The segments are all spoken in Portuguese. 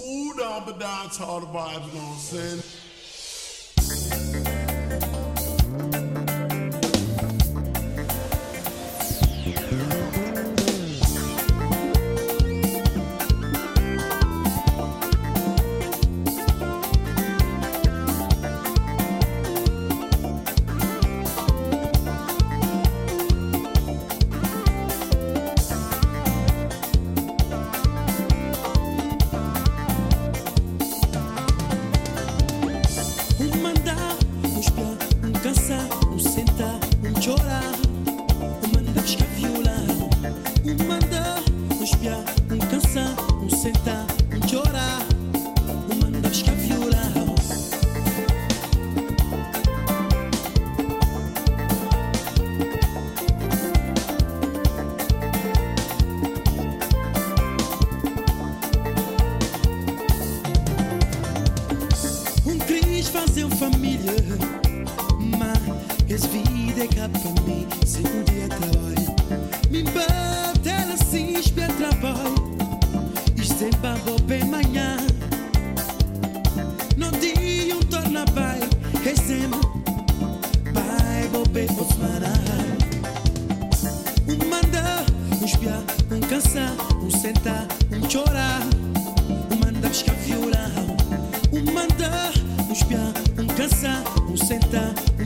cool down, but dance all the vibes, you know what I'm saying?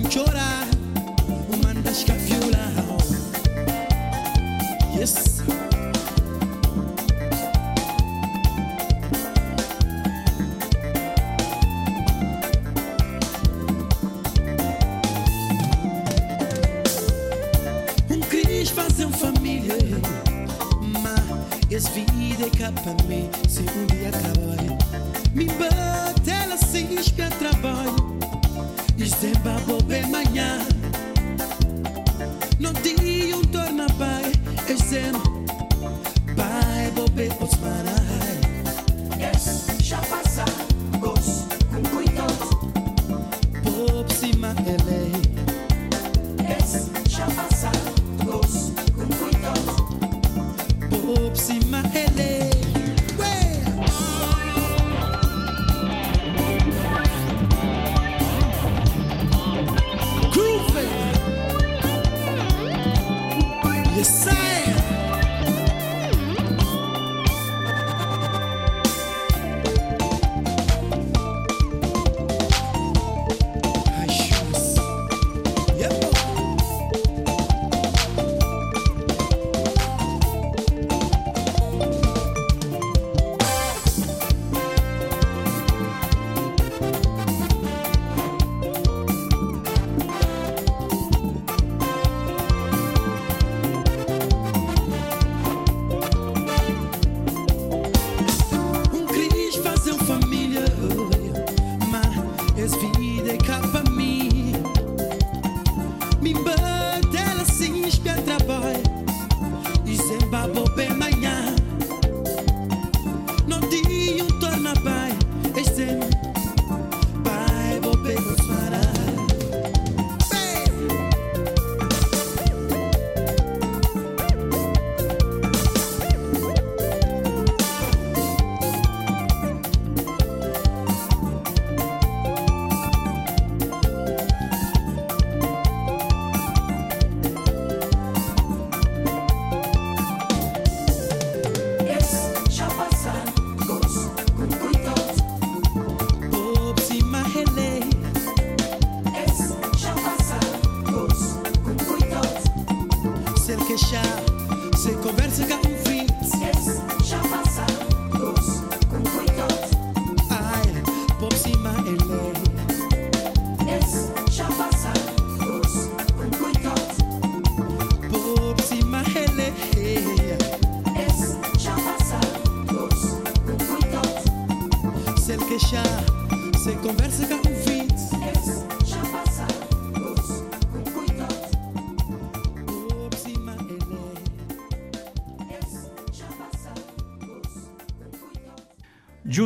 Llora, manda a viola. Yes.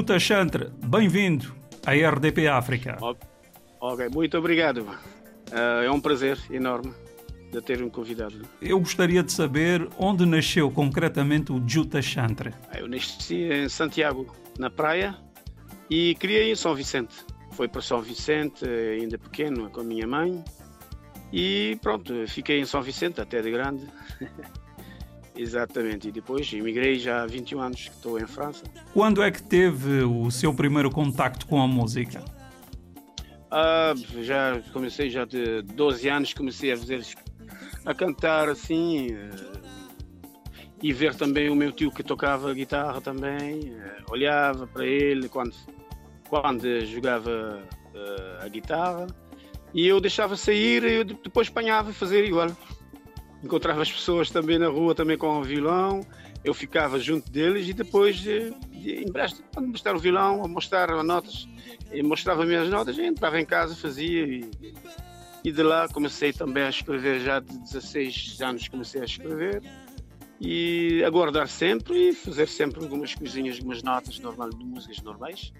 Juta Chantre, bem-vindo à RDP África. Ok, muito obrigado. Uh, é um prazer enorme de ter-me convidado. Eu gostaria de saber onde nasceu concretamente o Juta Chantre. Eu nasci em Santiago, na praia e ir em São Vicente. Foi para São Vicente, ainda pequeno, com a minha mãe. E pronto, fiquei em São Vicente até de grande. Exatamente, e depois emigrei já há 21 anos que estou em França. Quando é que teve o seu primeiro contacto com a música? Ah, já comecei já de 12 anos, comecei a fazer a cantar assim eh, e ver também o meu tio que tocava guitarra também, eh, olhava para ele quando quando jogava uh, a guitarra e eu deixava sair e depois apanhava e fazer igual. Encontrava as pessoas também na rua também com o violão, eu ficava junto deles e depois de, de, de mostrar o violão, a mostrar as notas, e mostrava as notas, entrava em casa, fazia e, e de lá comecei também a escrever, já de 16 anos comecei a escrever e a guardar sempre e fazer sempre algumas coisinhas, algumas notas normais de músicas normais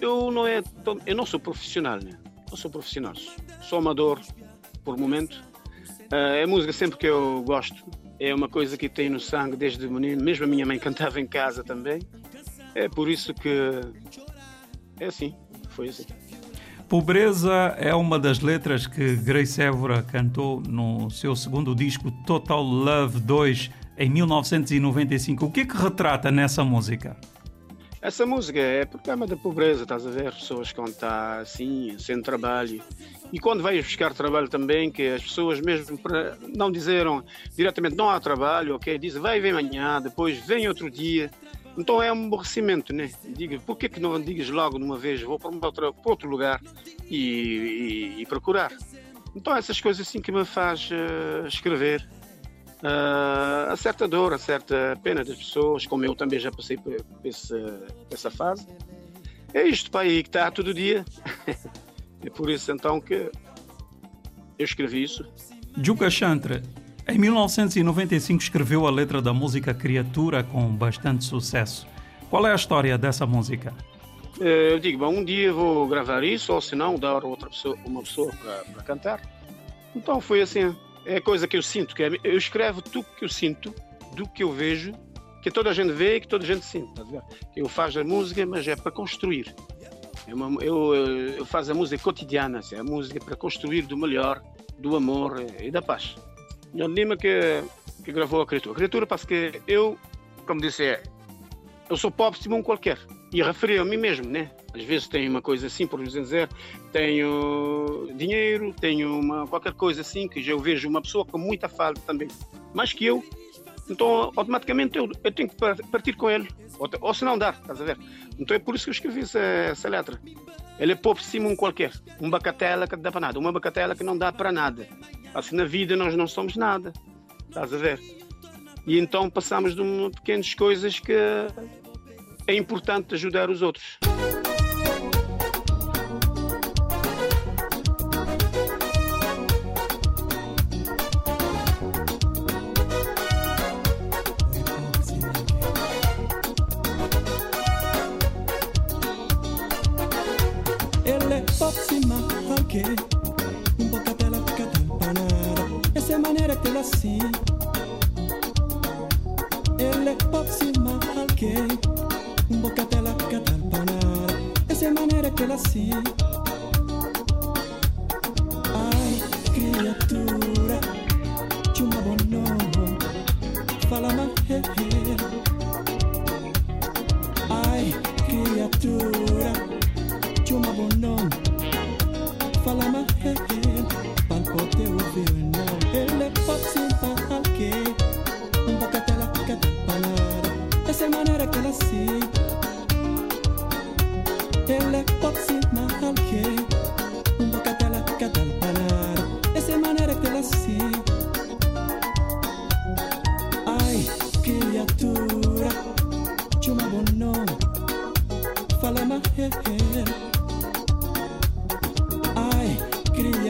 eu não é eu não sou profissional, né? Não sou profissional, sou amador por momento. Uh, é música sempre que eu gosto, é uma coisa que tenho no sangue desde menino. Mesmo a minha mãe cantava em casa também. É por isso que é assim, foi assim. Pobreza é uma das letras que Grace Évora cantou no seu segundo disco Total Love 2 em 1995. O que é que retrata nessa música? Essa música é problema da pobreza, estás a ver? Pessoas que estão assim, sem trabalho. E quando vais buscar trabalho também, que as pessoas mesmo para não dizeram diretamente não há trabalho, ok? Dizem vai, vem amanhã, depois vem outro dia. Então é um aborrecimento, né? Diga, por que, que não digas logo de uma vez, vou para, outro, para outro lugar e, e, e, procurar? Então essas coisas assim que me faz uh, escrever uh, a certa dor, a certa pena das pessoas, como eu também já passei por, essa, fase. É isto para aí que está todo dia. é por isso então que eu escrevi isso. Juca Chantre, em 1995 escreveu a letra da música Criatura com bastante sucesso. Qual é a história dessa música? Eh, eu digo, bom, um dia vou gravar isso, ou se não, dar outra pessoa, uma pessoa para cantar. Então foi assim, é coisa que eu sinto, que é, eu escrevo tudo que eu sinto, do que eu vejo, que toda a gente vê e que toda a gente sente. Tá eu faço a música, mas é para construir. É eu, eu faço a música cotidiana, assim, a música para construir do melhor, do amor e da paz. John Lima que, que gravou a criatura. A criatura, porque eu, como disse, é, eu sou pobre como um qualquer. E referi a mim mesmo, né? Às vezes tenho uma coisa assim, por dizer, tenho dinheiro, tenho uma, qualquer coisa assim, que eu vejo uma pessoa com muita falta também, mais que eu, então automaticamente eu, eu tenho que partir com ele, ou, ou se não dar, estás a ver? Então é por isso que eu escrevi essa, essa letra. Ele é pobre cima um qualquer, um bacatela que não dá para nada, uma bacatela que não dá para nada. Assim na vida nós não somos nada, estás a ver? E então passamos de pequenas coisas que é importante ajudar os outros. feel I see.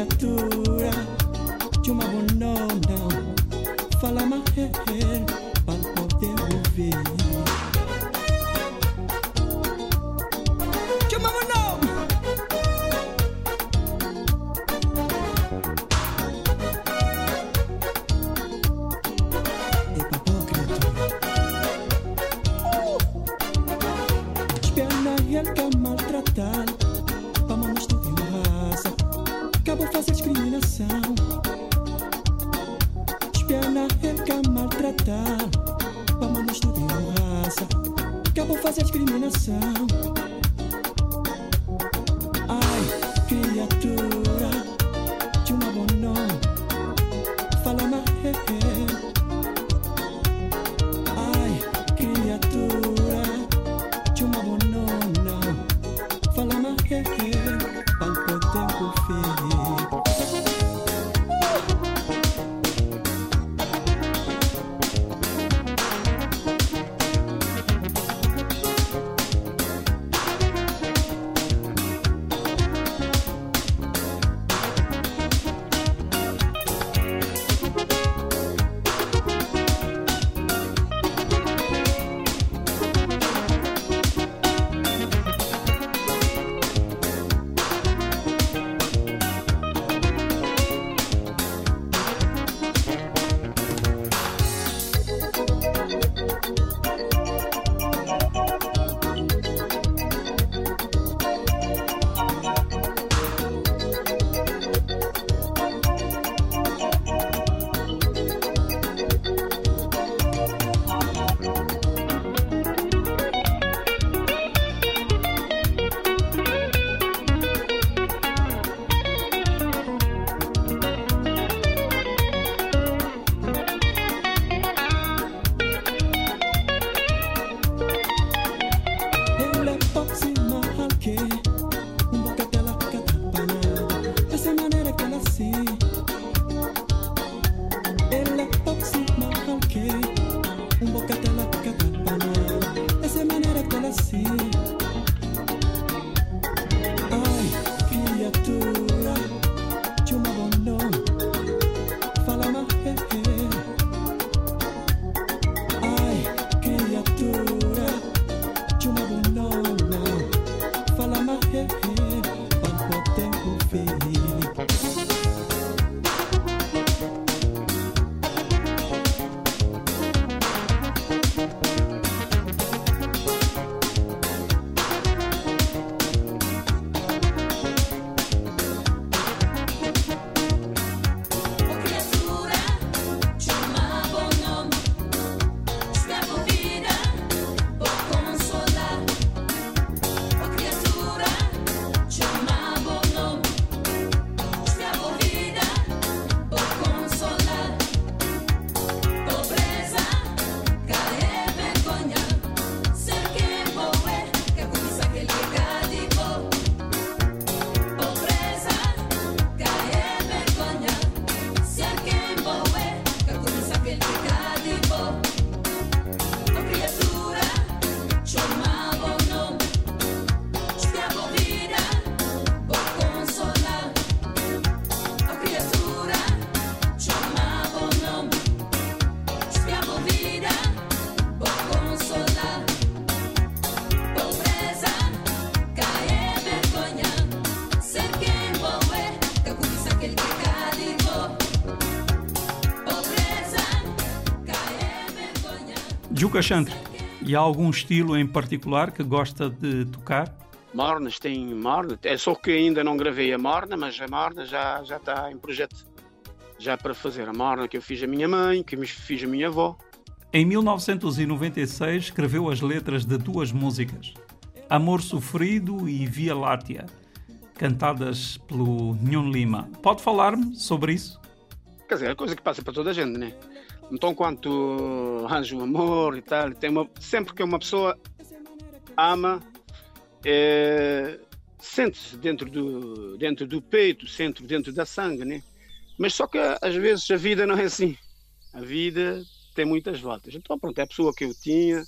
Criatura Juca Chantre, e há algum estilo em particular que gosta de tocar? Mornas tem Morna, é só que ainda não gravei a Morna, mas a Morna já, já está em projeto. Já para fazer a Morna que eu fiz a minha mãe, que me fiz a minha avó. Em 1996 escreveu as letras de duas músicas, Amor Sofrido e Via Láctea, cantadas pelo Nhon Lima. Pode falar-me sobre isso? Quer dizer, é coisa que passa para toda a gente, né? Então, quanto arranja o amor e tal, tem uma, sempre que uma pessoa ama, é, sente-se dentro do, dentro do peito, sente dentro da sangue, né? Mas só que às vezes a vida não é assim. A vida tem muitas voltas. Então, pronto, é a pessoa que eu tinha.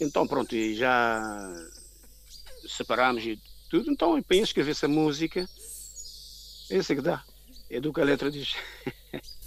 Então, pronto, e já separámos e tudo. Então, eu penso escrever essa música. É isso que dá. É do que a letra diz.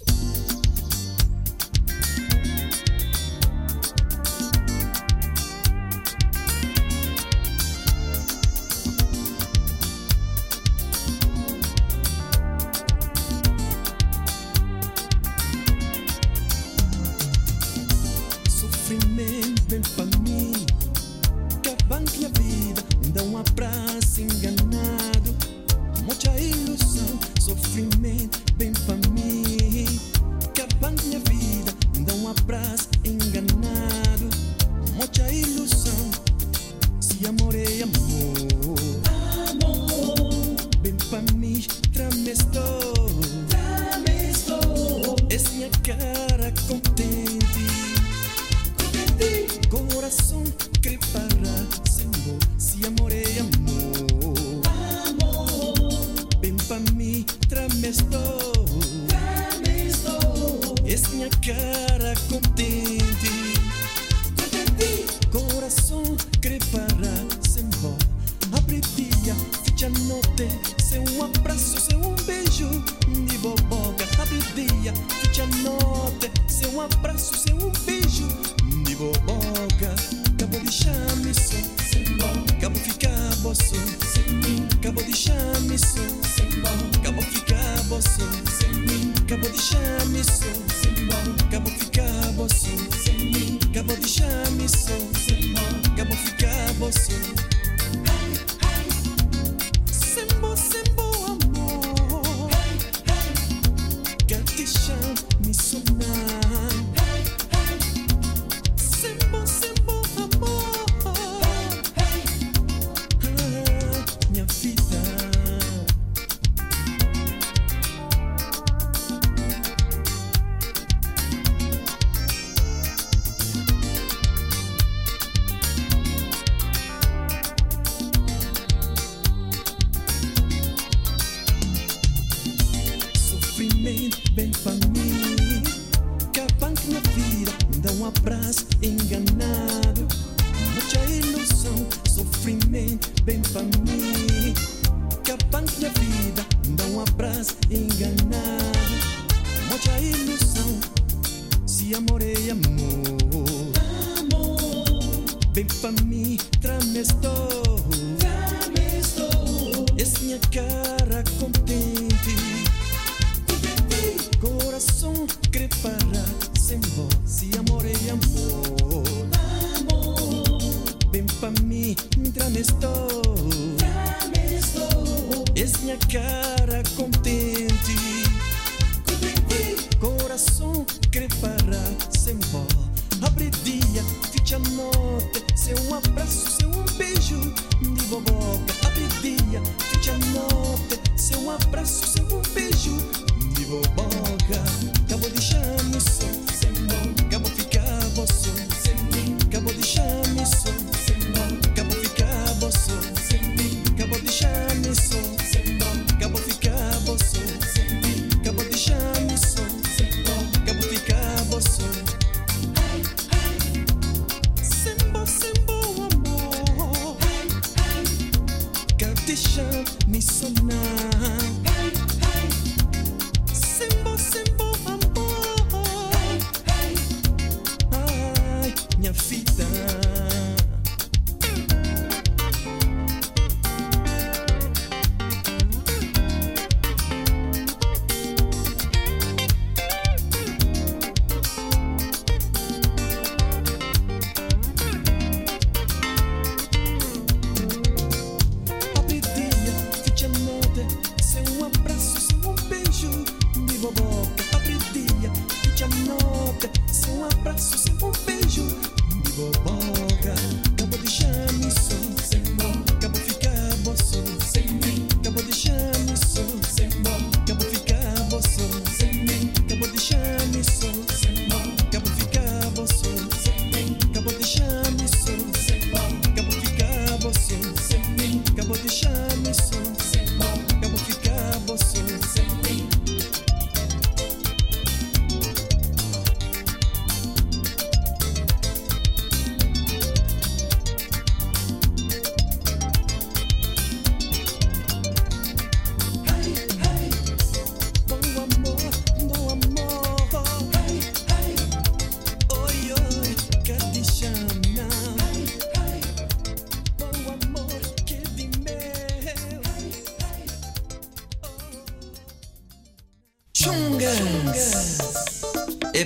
Tramestou, essa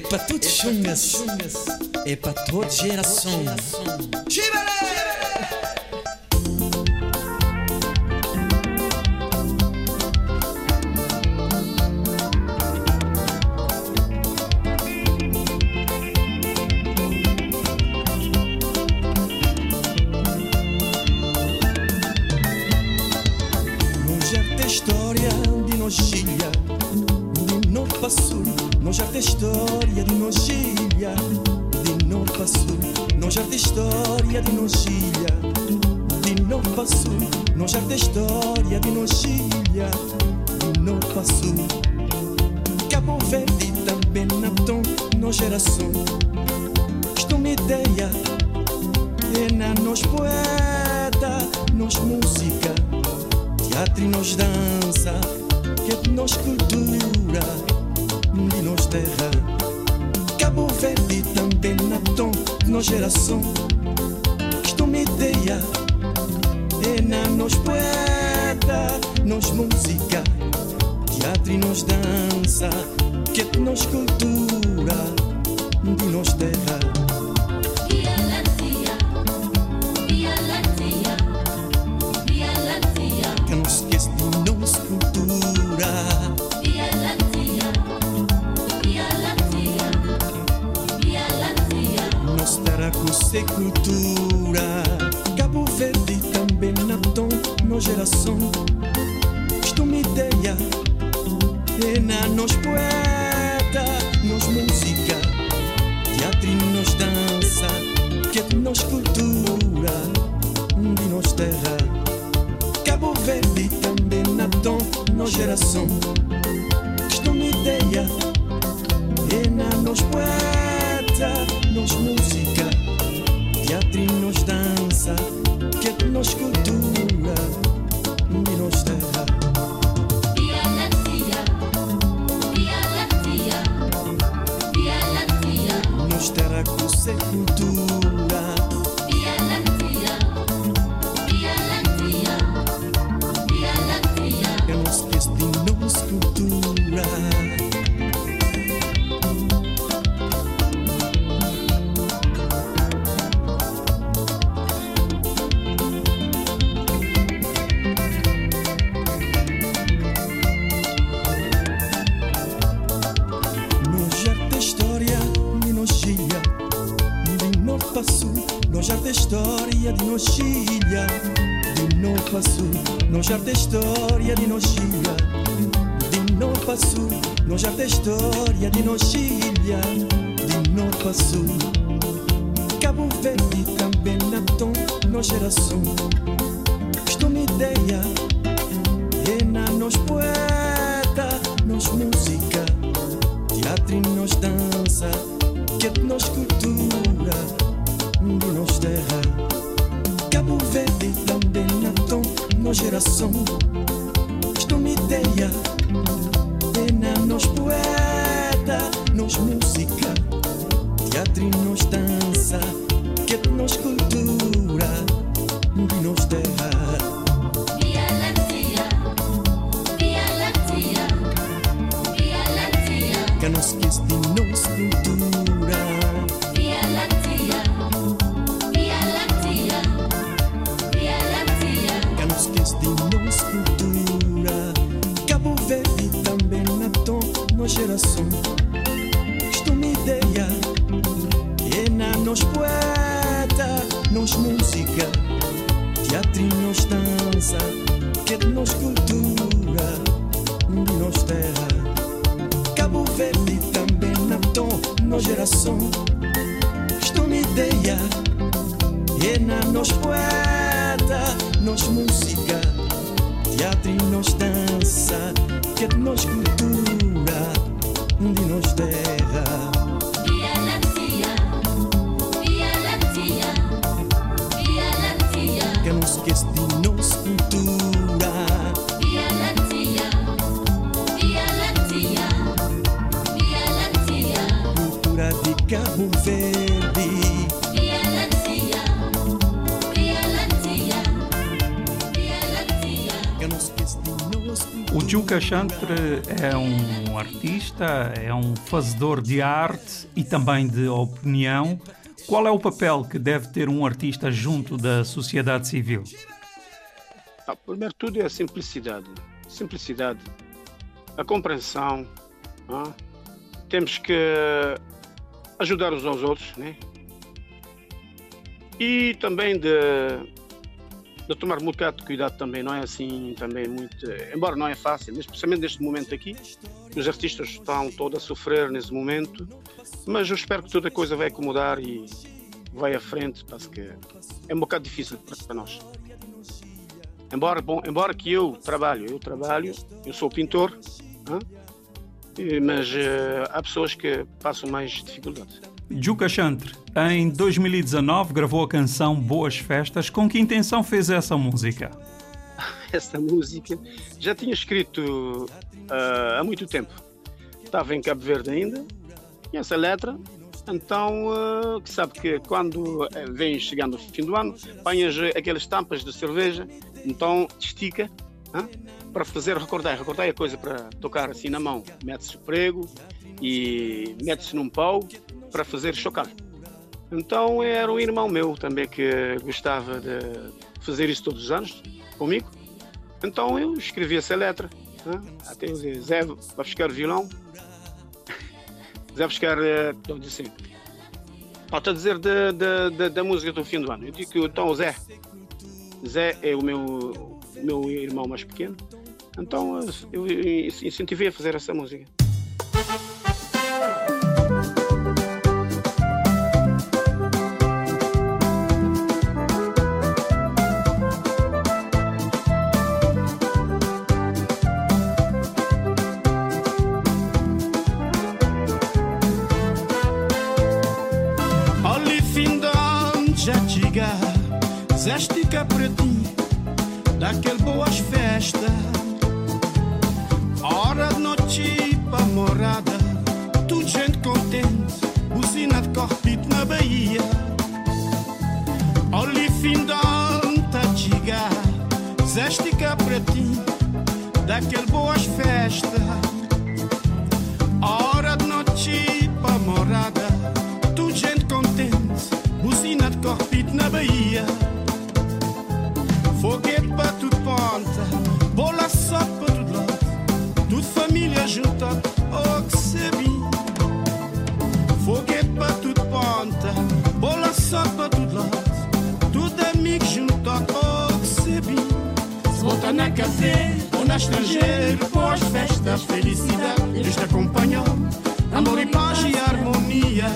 É pra tudo chungas. É pra toda geração. Nós poeta, nós música, teatro e nós dança, que nós cultura, de nós terra. Cabo Verde também na tom, nós geração. Isto uma ideia, é na nós poeta, nós música, teatro e nós dança, que nós cultura, de nós terra. Ser cultura. Cabo Verde também na tom, nós geração. Isto uma ideia, é na nós poeta, nós música, teatro e nós dança, que é nós cultura, de nós terra. Cabo Verde também na tom, nós geração. Isto uma ideia, é na nós poeta, nós música, que é de nojilha, de para sul. Cabo Verde também na tom, uma ideia, na nós poeta, nós música, teatro e nós dança, que nós cultura, de nós terra. Juca Chantre é um artista, é um fazedor de arte e também de opinião. Qual é o papel que deve ter um artista junto da sociedade civil? Ah, primeiro tudo é a simplicidade. Simplicidade. A compreensão. ah. Temos que ajudar uns aos outros, né? E também de, de tomar um bocado de cuidado também, não é assim também muito. Embora não é fácil, mas especialmente neste momento aqui, os artistas estão todos a sofrer nesse momento, mas eu espero que toda a coisa vai acomodar e vai à frente, porque é um bocado difícil para nós. Embora, bom, embora que eu trabalho, eu trabalho, eu sou pintor? E- mas eh, há pessoas que passam mais dificuldades. Juca Chantre, em 2019 gravou a canção Boas Festas. Com que intenção fez essa música? essa música já tinha escrito ah, há muito tempo. Estava em Cabo Verde ainda, e essa letra. Então, que sabe que quando eh, vem chegando o fim do ano, apanhas aquelas tampas de cerveja, então estica para fazer recordar. Recordar é coisa para tocar assim na mão. Mete-se o prego e mete-se num pau para fazer chocar. Então era um irmão meu também que gostava de fazer isso todos os anos comigo. Então eu escrevi essa letra. né? Até eu disse, Zé, vai buscar violão. Zé, buscar. Eu disse assim. Estou a dizer da, da, da, música do fim do ano. Eu digo que então Zé. Zé é o meu, meu irmão mais pequeno. Então eu, eu incentivei a fazer essa música. Zéstica para ti, daquele boas festas. Hora de noite para morada, tudo gente contente, buzina de corpito na Bahia. Olha, fim de ano tá chega, zéstica para ti, daquele boas festas. Na café ou na estrangeiro, boas festas, felicidade, Deus te acompanhou. Amor e paz e harmonia.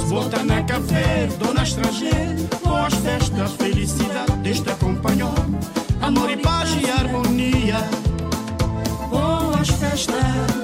Se volta na café ou na estrangeiro, boas festas, felicidade, Deus te acompanhou. Amor e paz e harmonia. Boas festas,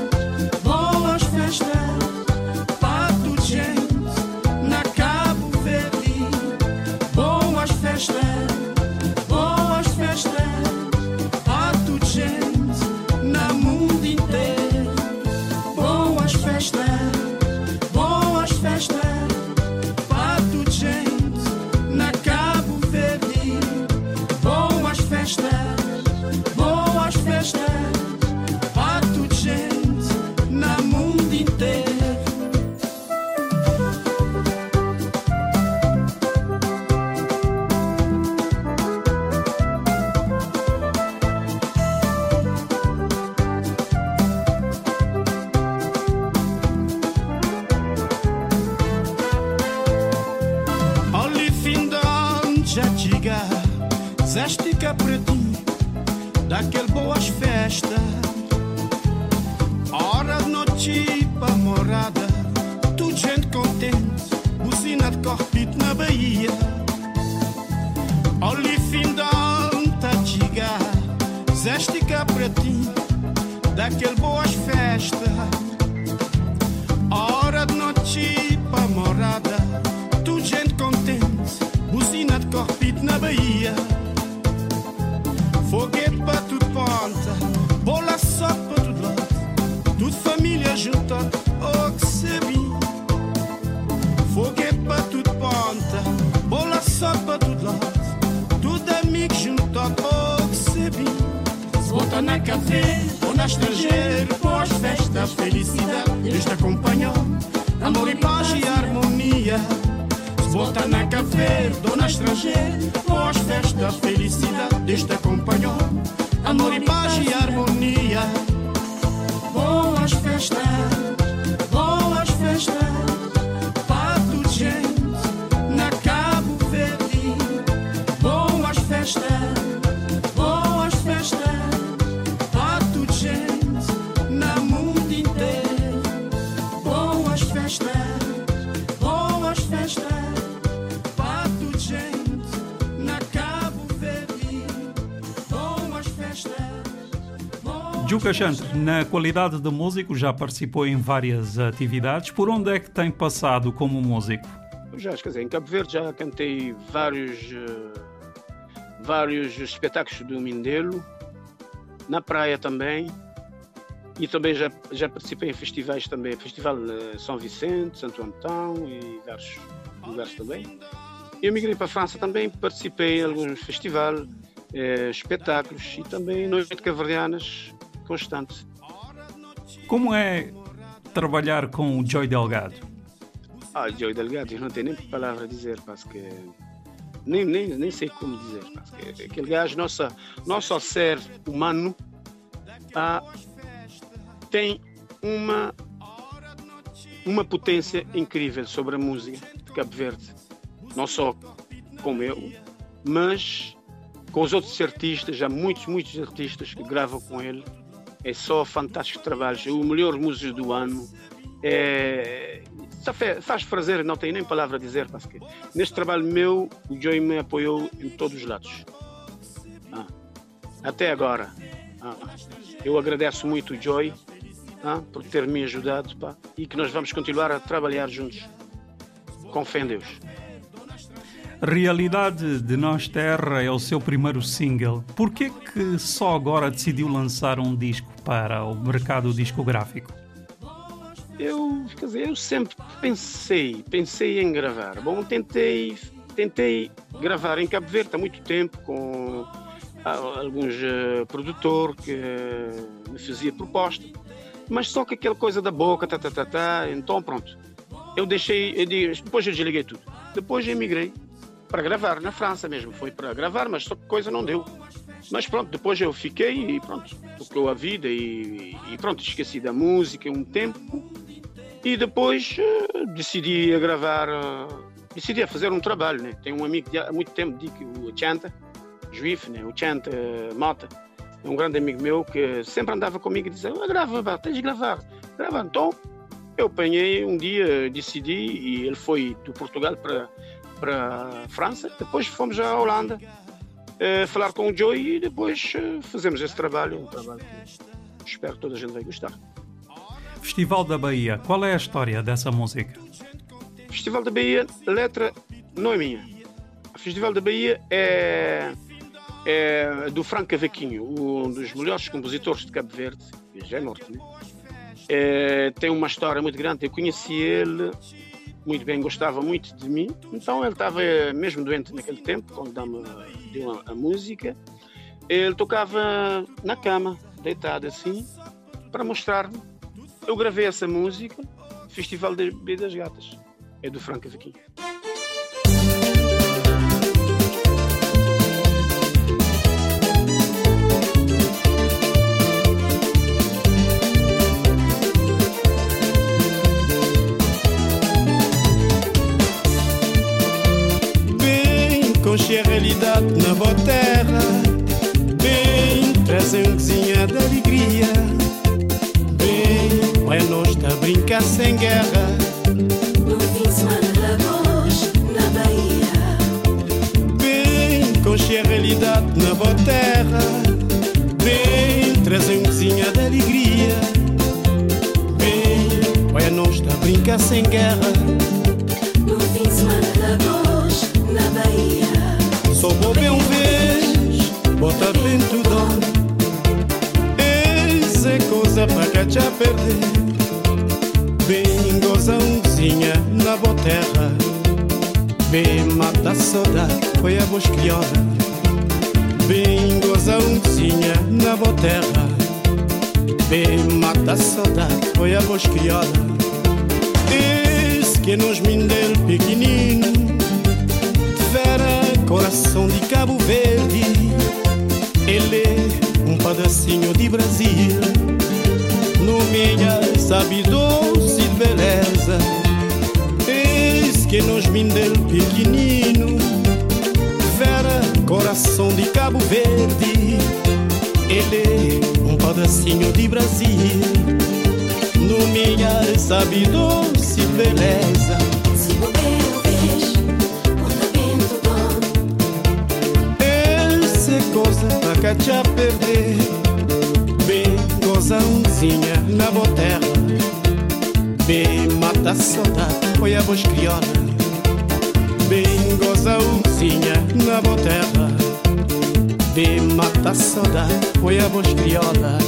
Juca Chantre, na qualidade de músico, já participou em várias atividades. Por onde é que tem passado como músico? Já, quer dizer, em Cabo Verde já cantei vários, eh, vários espetáculos do Mindelo, na praia também, e também já, já participei em festivais também, Festival eh, São Vicente, Santo Antão e vários lugares também. Eu migrei para a França também, participei em alguns festivais, eh, espetáculos e também noites caverdianas constante. Como é trabalhar com o Joy Delgado? Ah, Joey Delgado, eu não tenho nem palavra a dizer, porque nem, nem, nem sei como dizer, porque aquele gajo, nossa, nosso ser humano, ah, tem uma, uma potência incrível sobre a música de Cabo Verde. Não só como eu, mas com os outros artistas, há muitos, muitos artistas que gravam com ele. É só fantástico trabalho. O melhor músico do ano. É, só fe- faz prazer, não tenho nem palavra a dizer, porque neste trabalho meu, o Joey me apoiou em todos os lados. Ah, até agora. Ah, eu agradeço muito o Joy ah, por ter me ajudado pá, e que nós vamos continuar a trabalhar juntos. Com fé em Deus. Realidade de Nós Terra é o seu primeiro single. Por que só agora decidiu lançar um disco para o mercado discográfico? Eu, quer dizer, eu sempre pensei, pensei em gravar. Bom, tentei, tentei gravar em Cabo Verde há muito tempo com ah, alguns eh, produtores que eh, me fazia proposta, mas só que aquela coisa da boca, tá, tá, tá, tá, então pronto. Eu deixei, eu depois eu desliguei tudo. Depois eu emigrei para gravar na França mesmo. Foi para gravar, mas só que coisa não deu. Mas pronto, depois eu fiquei e pronto, tocou a vida e, e pronto, esqueci da música um tempo. E depois eh, decidi a gravar, eh, decidi a fazer um trabalho, né? Tenho um amigo de há muito tempo, que o Chanta, Juif, né? O Chanta eh, Mota, é um grande amigo meu que sempre andava comigo e dizia, ah, grava, pá, tens de gravar, grava. Então eu apanhei um dia, decidi e ele foi do Portugal para para a França, depois fomos à Holanda eh, falar com o Joey e depois eh, fazemos esse trabalho, um trabalho que espero que toda a gente vai gostar. Festival da Bahia, qual é a história dessa música? Festival da Bahia, letra não é minha. O Festival da Bahia é, é do Franco Cavaquinho, um dos melhores compositores de Cabo Verde, já é morto, né? É, tem uma história muito grande. Eu conheci ele muito bem, gostava muito de mim. Então ele estava mesmo doente naquele tempo, quando deu a, a música. Ele tocava na cama, deitado assim, para mostrar-me. Eu gravei essa música, Festival das Bahia das Gatas. É do Franco Cavaquinho. Bem, conche a realidade na boa terra Bem, trazem um cozinha de alegria Bem, é nós tá a brincar sem guerra No fim de semana da voz, na Bahia. Bem, conche a realidade na boa terra Bem, trazem um cozinha de alegria Bem, é nós tá a brincar sem guerra cá já perder. Bem goza umzinha na boa terra. Bem mata a saudade, foi a voz crioula. Bem goza umzinha na boa terra. Bem mata a saudade, foi a voz crioula. Esse que nos mindel pequenino Vera, coração de Cabo Verde. Ele é um pedacinho de Brasil. No meia sabe doce beleza. Eis que nos mindel pequenino. Vera, coração de Cabo Verde. Ele é um pedacinho de Brasil. No meia sabe doce beleza. Se vento bom. Essa é coisa pra cá já perder. Bem, gozãozinha na boa terra Bem mata a saudade, foi a voz crioula Bem gozãozinha na boa terra Bem mata a saudade, foi a voz crioula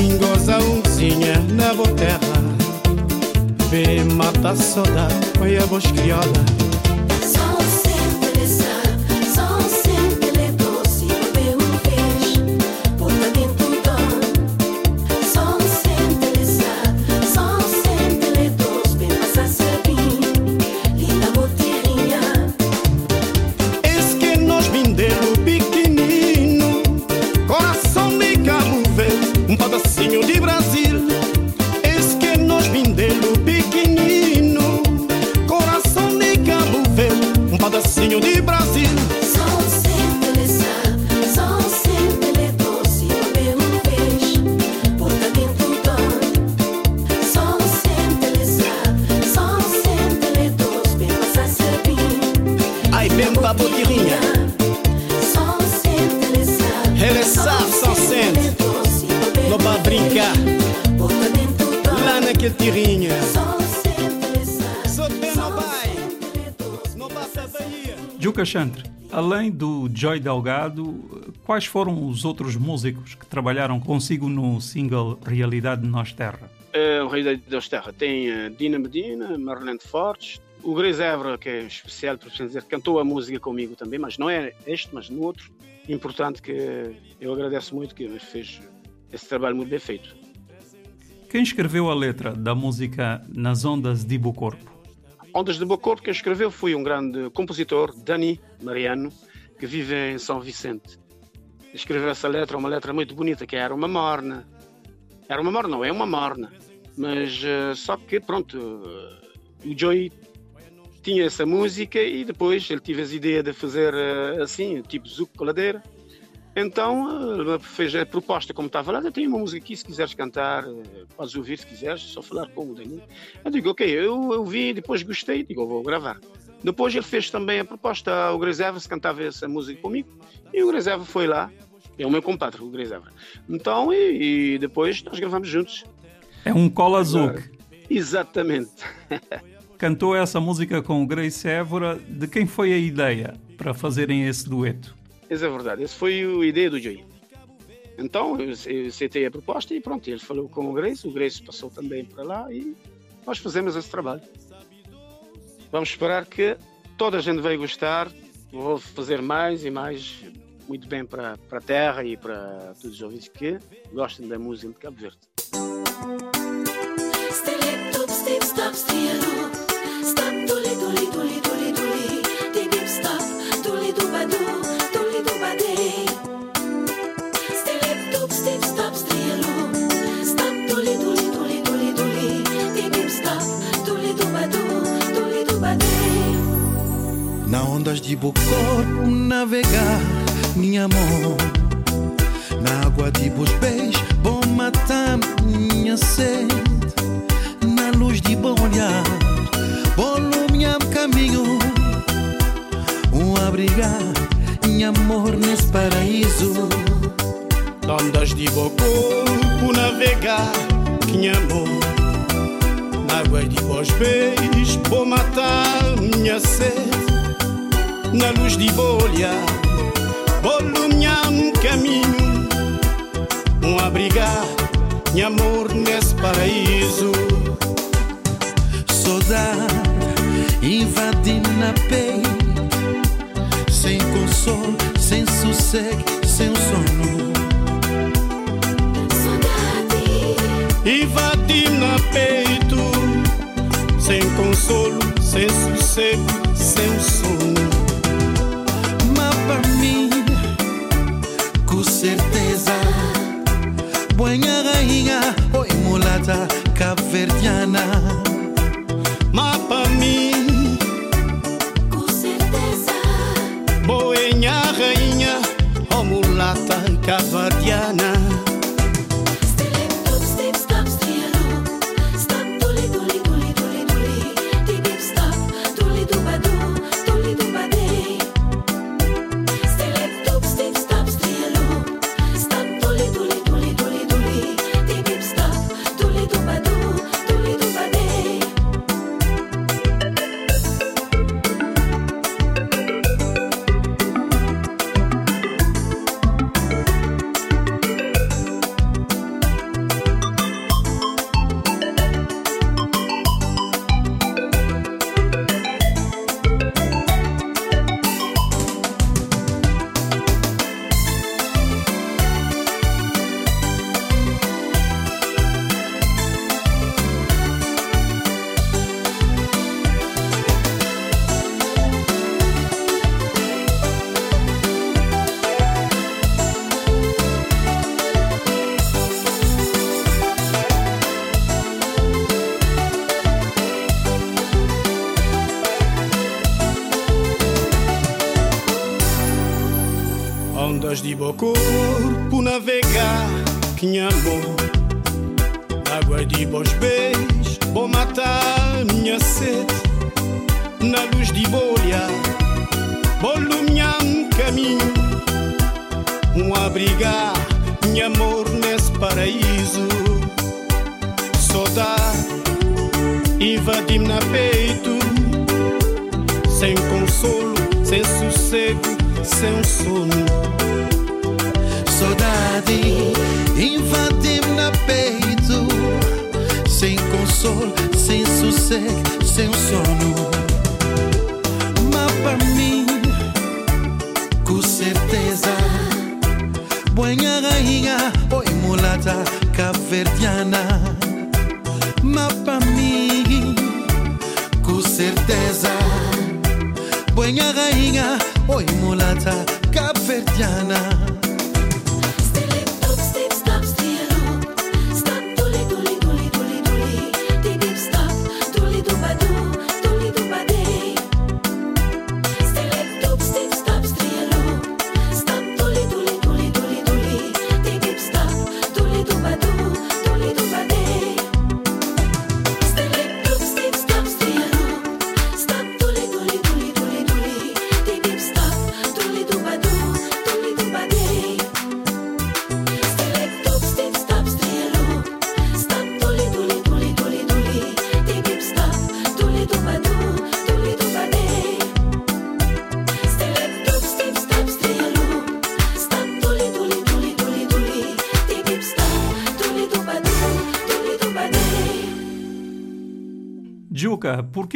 Vem gozãozinha na boa terra Vem mata a saudade, a voz crioula Joy Delgado, quais foram os outros músicos que trabalharam consigo no single Realidade de Nós Terra? Eh, o Rei da Deus Terra tem eh, Dina Medina, Marlene Fortes, o Gris Évora, que é especial, por assim dizer, cantou a música comigo também, mas não é este, mas no outro. Importante que eu agradeço muito que fez esse trabalho muito bem feito. Quem escreveu a letra da música Nas Ondas de Ibo Corpo? Ondas de Bocorpo, quem escreveu foi um grande compositor, Dani Mariano, que vive em São Vicente. Escreveu essa letra, uma letra muito bonita, que era uma morna. Era uma morna, não é uma morna. Mas eh, só que, pronto, eh, o Joey tinha essa música e depois ele teve as ideias de fazer eh, assim, tipo Zuco Coladeira. Então fez a proposta, como estava lá, eu tenho uma música aqui, se quiseres cantar, podes ouvir se quiseres, só falar com o Dani. Eu digo, ok, eu, eu vi, depois gostei, digo, vou gravar. Depois ele fez também a proposta, o Griseva se cantava essa música comigo, e o Griseva foi lá, é o meu compadre, o Griseva. Então, e, e depois nós gravamos juntos. É um cola Zuc. Exatamente. Cantou essa música com o Grace Évora. De quem foi a ideia para fazerem esse dueto? Essa é verdade, essa foi a ideia do Joey. Então, eu, eu aceitei a proposta e pronto, ele falou com o Grace, o Grace passou também para lá e nós fazemos esse trabalho. Vamos esperar que toda a gente vai gostar, vou fazer mais e mais, muito bem para, para a terra e para todos os ouvintes que gostem da música de Cabo Verde. Na ondas de Bocorpo navegar, minha mão. Na água de pés, bom matar minha sede. Na luz de bom olhar, bom iluminar caminho. Um abrigar, minha amor nesse paraíso. Ondas de bom corpo navegar, minha amor. Na água de vós beijos, vou matar minha sede. Na luz de olhar, vou iluminar um caminho. Um abrigar, minha amor, nesse paraíso. Saudade invadindo na peito, sem consolo, sem sossego, sem sono. Saudade, Invadi na peito, sem consolo, sem sossego, sem sono. Para mim, com certeza, Buena rainha, oi mulata, caverdiana. Mas para mim, com certeza. Boenha rainha, oh mulata cavardiana. Mulata caverdiana. Mas para mim, com certeza, Buena rainha, oi mulata caverdiana.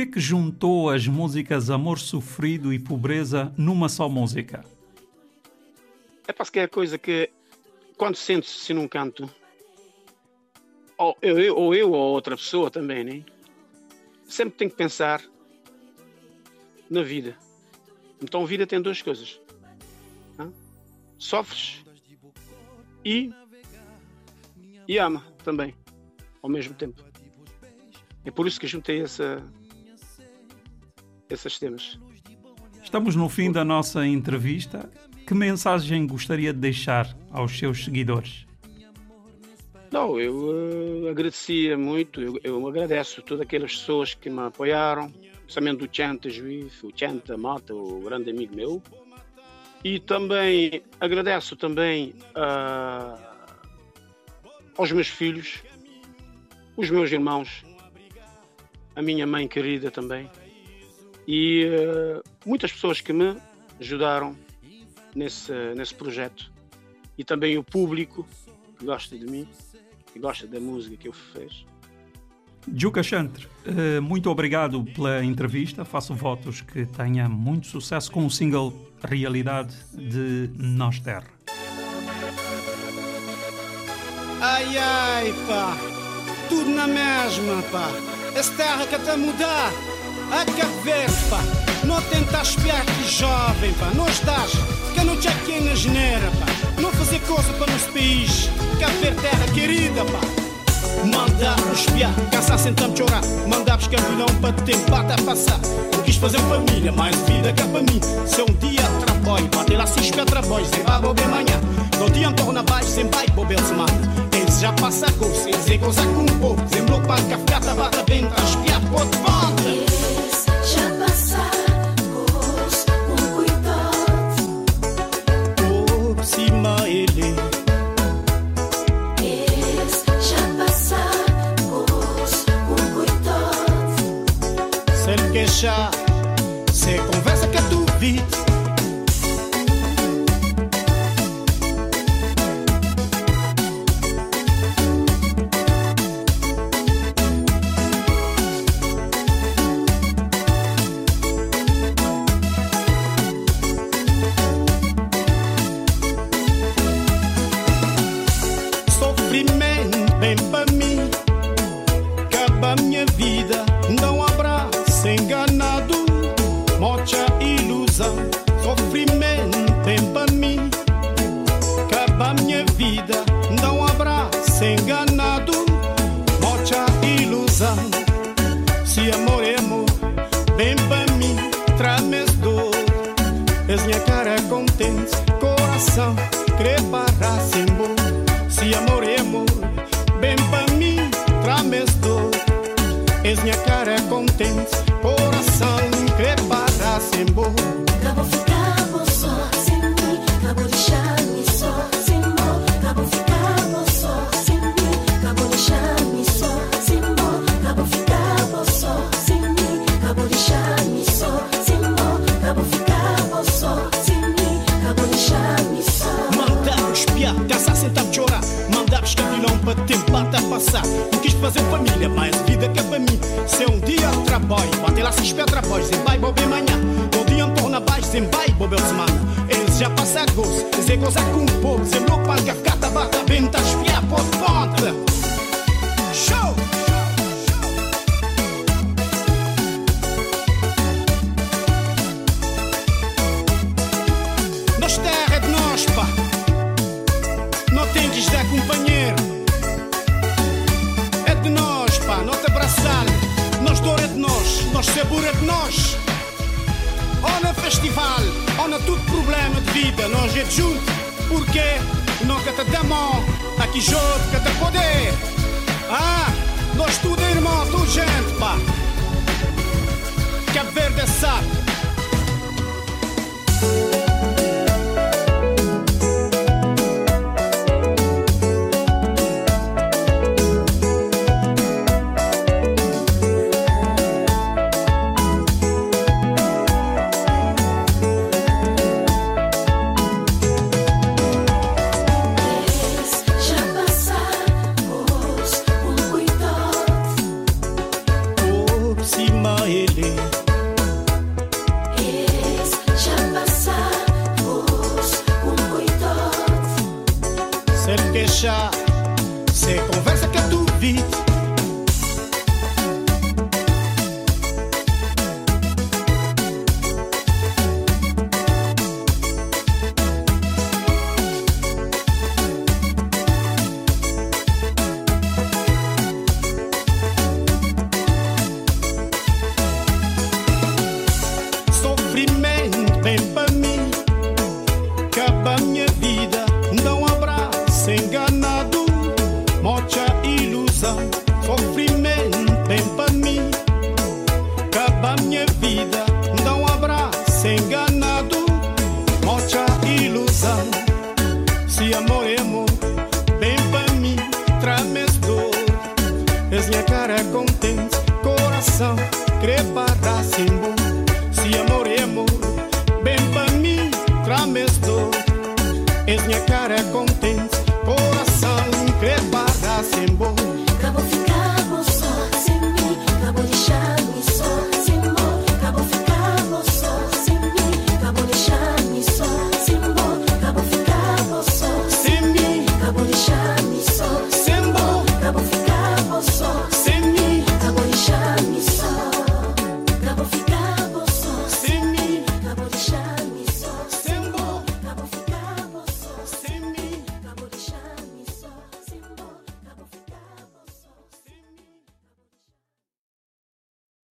Que que juntou as músicas Amor Sofrido e Pobreza numa só música? É parce que é a coisa que, quando sente-se num canto, ou eu, eu- ou eu ou outra pessoa também, né? sempre tem que pensar na vida. Então, a vida tem duas coisas: hã? sofres e, e ama também, ao mesmo tempo. É por isso que juntei essa, esses temas. Estamos no fim da nossa entrevista. Que mensagem gostaria de deixar aos seus seguidores? Não, eu eh, agradecia muito, eu, eu agradeço todas aquelas pessoas que me apoiaram, principalmente o Chanta Juiz, o Chanta Mata, o grande amigo meu. E também agradeço também ah, aos meus filhos, os meus irmãos, a minha mãe querida também. E uh, muitas pessoas que me ajudaram nesse, nesse projeto e também o público que gosta de mim, que gosta da música que eu fiz. Juca Chantre, eh, muito obrigado pela entrevista. Faço votos que tenha muito sucesso com o single Realidade de Nós Terra. Ai ai pá, tudo na mesma pá. Essa terra que até mudar a cabeça, pá. Não tentas piar que jovem, pá. Não estás, que não te aqui na geneira, pá. Não fazer coisa para nos país, Cabo ver terra querida, pá. Manda-nos piar, cansar sentamos chorar. Mandar-vos caminhão é para tempo, bata passar. Não quis fazer família, mais vida que para mim. Se um dia trabalho, bater lá se espia trabalho, sem babo bem No dia te na baixo, sem bai, bobel se mata. Eles já passam com, sem dizer coisa com pouco. Sem bloco para café, tabata, bem, transporte. shot. fazer família, mas vida que é a mim. Se um dia trabalho, bate lá se espera trabalho, sem vai bobe manhã. Um dia torna baixo, sem pai, bobe semana. Eles já passam gozo, sem gozar com o povo, sem louco, cata, bata, tabaca, as fias. Você conversa